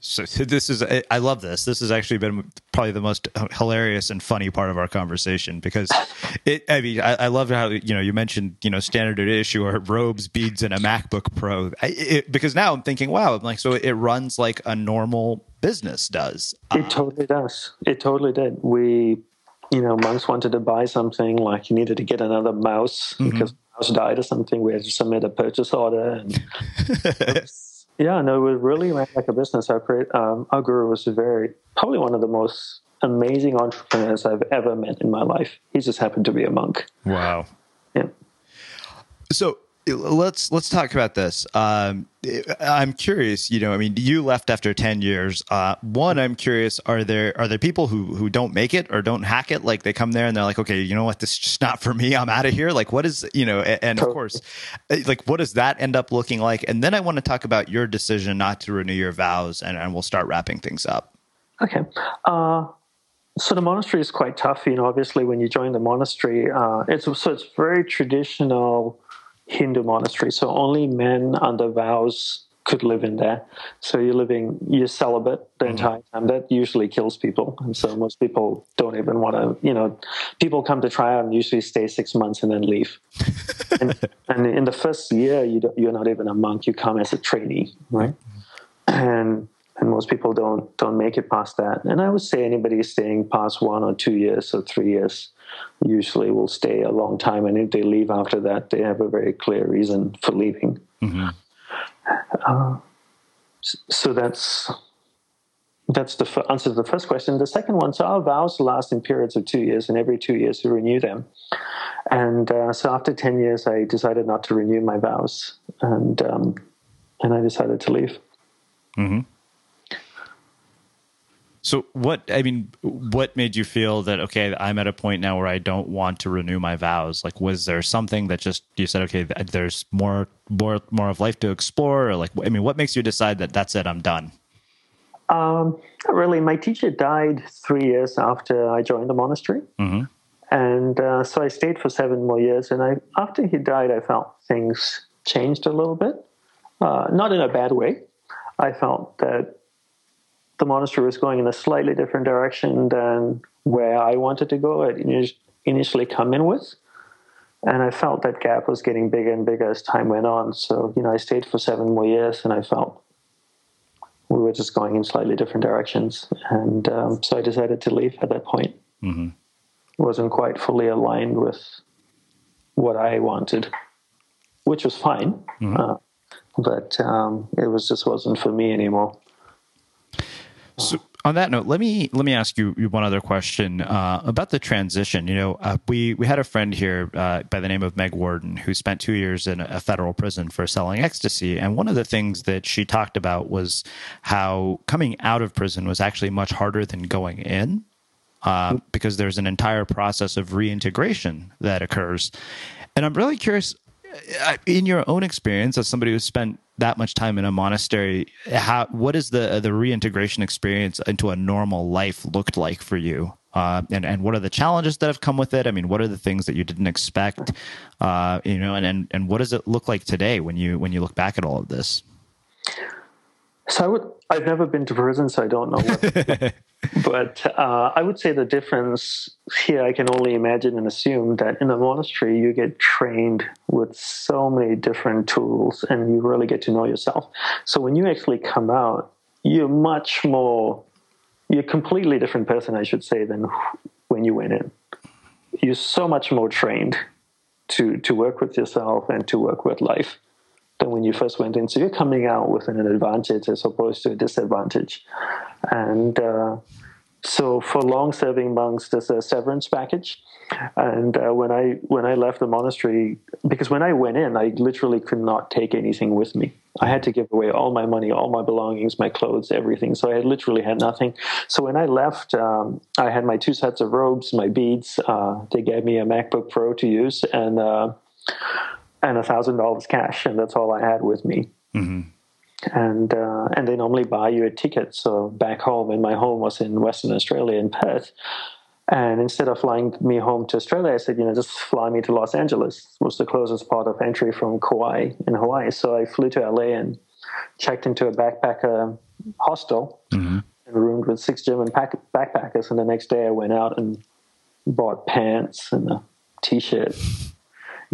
So *laughs* this is I love this. This has actually been probably the most hilarious and funny part of our conversation because *laughs* it. I mean, I, I love how you know you mentioned you know standard issue or robes, beads, and a MacBook Pro. I, it, because now I'm thinking, wow, I'm like so it runs like a normal business does. It totally does. It totally did. We, you know, monks wanted to buy something like he needed to get another mouse mm-hmm. because mouse died or something. We had to submit a purchase order and. *laughs* Yeah, no, it really ran like a business. Our, um, our guru was very, probably one of the most amazing entrepreneurs I've ever met in my life. He just happened to be a monk. Wow. Yeah. So let's let's talk about this. Um, I'm curious. You know, I mean, you left after ten years. Uh, one, I'm curious: are there are there people who who don't make it or don't hack it? Like they come there and they're like, okay, you know what, this is just not for me. I'm out of here. Like, what is you know? And, of course, uh, like, what does that end up looking like? And then I want to talk about your decision not to renew your vows, and, and we'll start wrapping things up. Okay. Uh, so the monastery is quite tough. You know, obviously, when you join the monastery, uh, it's so it's very traditional Hindu monastery. So only men under vows could live in there. So you're living, you're celibate the mm-hmm. entire time. That usually kills people. And so most people don't even want to, you know, people come to try out and usually stay six months and then leave. *laughs* and, and, in the first year, you you're not even a monk. You come as a trainee, right? Mm-hmm. And and most people don't don't make it past that. And I would say anybody staying past one or two years or three years usually will stay a long time. And if they leave after that, they have a very clear reason for leaving. Mm-hmm. Uh, so that's that's the f- answer to the first question. The second one, so our vows last in periods of two years, and every two years we renew them. And uh, so after ten years, I decided not to renew my vows, and um, and I decided to leave. Mm-hmm. So what I mean, what made you feel that okay, I'm at a point now where I don't want to renew my vows? Like, was there something that just you said, okay, there's more, more, more of life to explore, or like, I mean, what makes you decide that that's it, I'm done? Um, really, my teacher died three years after I joined the monastery, mm-hmm. and uh, so I stayed for seven more years. And I, after he died, I felt things changed a little bit, uh, not in a bad way. I felt that the monastery was going in a slightly different direction than where I wanted to go. It initially come in with, and I felt that gap was getting bigger and bigger as time went on. So you know, I stayed for seven more years, and I felt we were just going in slightly different directions, and um, so I decided to leave at that point. Mm-hmm. wasn't quite fully aligned with what I wanted, which was fine. Mm-hmm. Uh, but um, it was just wasn't for me anymore. So on that note, let me let me ask you one other question uh, about the transition. You know, uh, we we had a friend here uh, by the name of Meg Worden who spent two years in a federal prison for selling ecstasy, and one of the things that she talked about was how coming out of prison was actually much harder than going in. Uh, because there's an entire process of reintegration that occurs. And I'm really curious, in your own experience as somebody who spent that much time in a monastery, how what is the the reintegration experience into a normal life looked like for you? Uh, and and what are the challenges that have come with it? I mean, what are the things that you didn't expect? Uh, you know, and, and and what does it look like today when you when you look back at all of this? So I would, I've never been to prison, so I don't know. What, *laughs* *laughs* but uh, I would say the difference here, I can only imagine and assume that in a monastery, you get trained with so many different tools and you really get to know yourself. So when you actually come out, you're much more, you're a completely different person, I should say, than when you went in. You're so much more trained to, to work with yourself and to work with life than when you first went in. So you're coming out with an advantage as opposed to a disadvantage. And uh, so for long-serving monks, there's a severance package. And uh, when I when I left the monastery, because when I went in, I literally could not take anything with me. I had to give away all my money, all my belongings, my clothes, everything. So I literally had nothing. So when I left, um, I had my two sets of robes, my beads. Uh, they gave me a MacBook Pro to use, and uh, and a thousand dollars cash, and that's all I had with me. Mm-hmm. And uh, and they normally buy you a ticket. So back home, and my home was in Western Australia in Perth. And instead of flying me home to Australia, I said, you know, just fly me to Los Angeles. It was the closest part of entry from Kauai in Hawaii. So I flew to LA and checked into a backpacker hostel mm-hmm. and roomed with six German pack- backpackers. And the next day I went out and bought pants and a t-shirt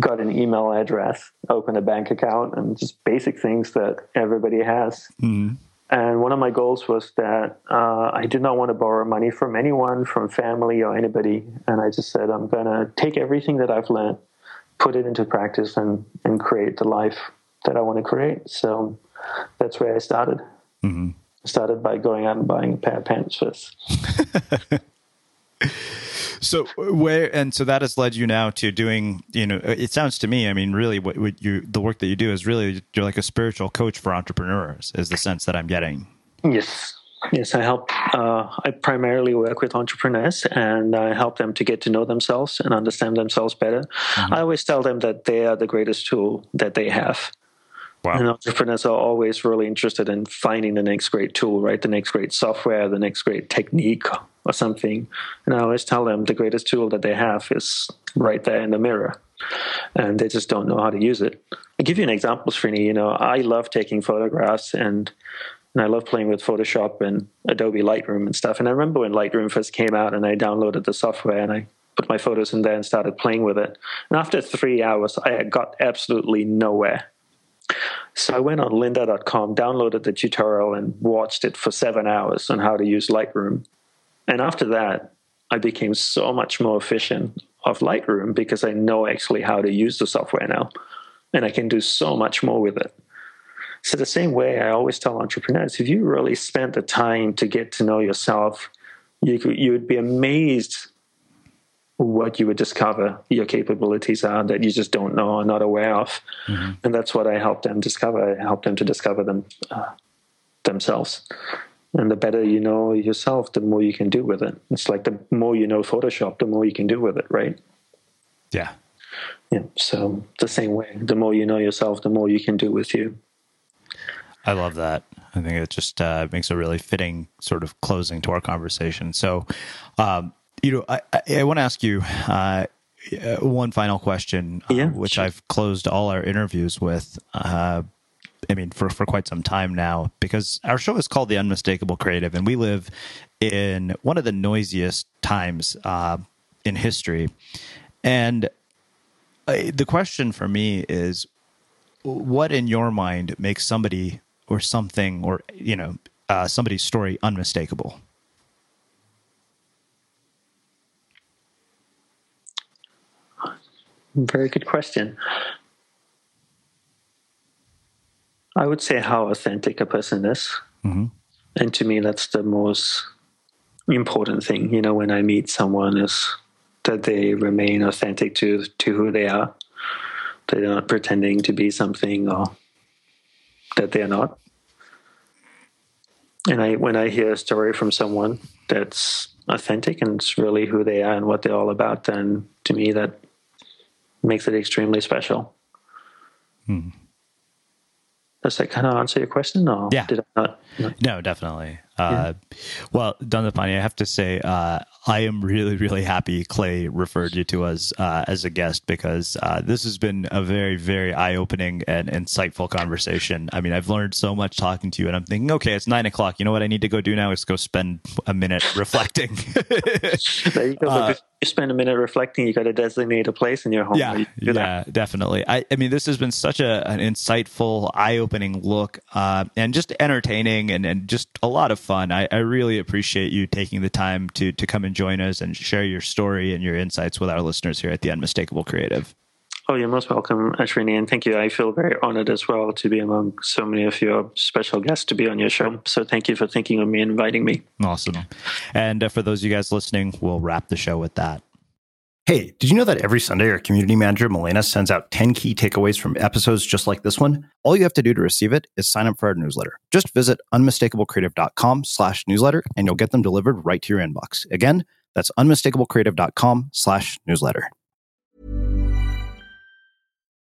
got an email address, opened a bank account, and just basic things that everybody has. Mm. And one of my goals was that uh, I did not want to borrow money from anyone, from family or anybody. And I just said, I'm going to take everything that I've learned, put it into practice, and, and create the life that I want to create. So that's where I started. Mm-hmm. I started by going out and buying a pair of pants first. *laughs* so where and so that has led you now to doing you know it sounds to me i mean really what, what you the work that you do is really you're like a spiritual coach for entrepreneurs is the sense that i'm getting. Yes. Yes i help uh, i primarily work with entrepreneurs and i help them to get to know themselves and understand themselves better. Mm-hmm. i always tell them that they are the greatest tool that they have Wow. And entrepreneurs are always really interested in finding the next great tool, right? The next great software, the next great technique or something. And I always tell them the greatest tool that they have is right there in the mirror. And they just don't know how to use it. I'll give you an example, Srini. You know, I love taking photographs and and I love playing with Photoshop and Adobe Lightroom and stuff. And I remember when Lightroom first came out and I downloaded the software and I put my photos in there and started playing with it. And after three hours, I got absolutely nowhere. So I went on lynda.com, downloaded the tutorial, and watched it for seven hours on how to use Lightroom. And after that, I became so much more efficient of Lightroom because I know actually how to use the software now. And I can do so much more with it. So, the same way I always tell entrepreneurs if you really spent the time to get to know yourself, you, you would be amazed what you would discover your capabilities are that you just don't know or not aware of. Mm-hmm. And that's what I help them discover. I help them to discover them uh, themselves. And the better you know yourself, the more you can do with it. It's like the more you know Photoshop, the more you can do with it, right? Yeah. Yeah. So the same way, the more you know yourself, the more you can do with you. I love that. I think it just uh, makes a really fitting sort of closing to our conversation. So, um, you know, I, I, I want to ask you uh, one final question, uh, which sure. I've closed all our interviews with. Uh, I mean, for, for quite some time now, because our show is called The Unmistakable Creative, and we live in one of the noisiest times uh, in history. And uh, the question for me is what in your mind makes somebody or something or, you know, uh, somebody's story unmistakable? Very good question. I would say how authentic a person is. Mm-hmm. And to me, that's the most important thing, you know, when I meet someone is that they remain authentic to, to who they are. They're not pretending to be something or that they're not. And I, when I hear a story from someone that's authentic and it's really who they are and what they're all about, then to me that makes it extremely special. Hmm. Does that kind of answer your question? Or yeah. Did I not? No, no definitely. Uh, well, Dandapani, I have to say, uh, I am really, really happy Clay referred you to us uh, as a guest because uh, this has been a very, very eye opening and insightful conversation. I mean, I've learned so much talking to you, and I'm thinking, okay, it's nine o'clock. You know what I need to go do now is go spend a minute *laughs* reflecting. there you go. *laughs* Uh, you spend a minute reflecting, you got to designate a place in your home. Yeah, you yeah, definitely. I, I mean, this has been such a, an insightful, eye opening look uh, and just entertaining and, and just a lot of fun. I, I really appreciate you taking the time to to come and join us and share your story and your insights with our listeners here at the Unmistakable Creative. Oh, you're most welcome, Ashrini, and thank you. I feel very honored as well to be among so many of your special guests to be on your show. So thank you for thinking of me and inviting me. Awesome. And uh, for those of you guys listening, we'll wrap the show with that. Hey, did you know that every Sunday our community manager, Milena, sends out 10 key takeaways from episodes just like this one? All you have to do to receive it is sign up for our newsletter. Just visit unmistakablecreative.com slash newsletter and you'll get them delivered right to your inbox. Again, that's unmistakablecreative.com slash newsletter.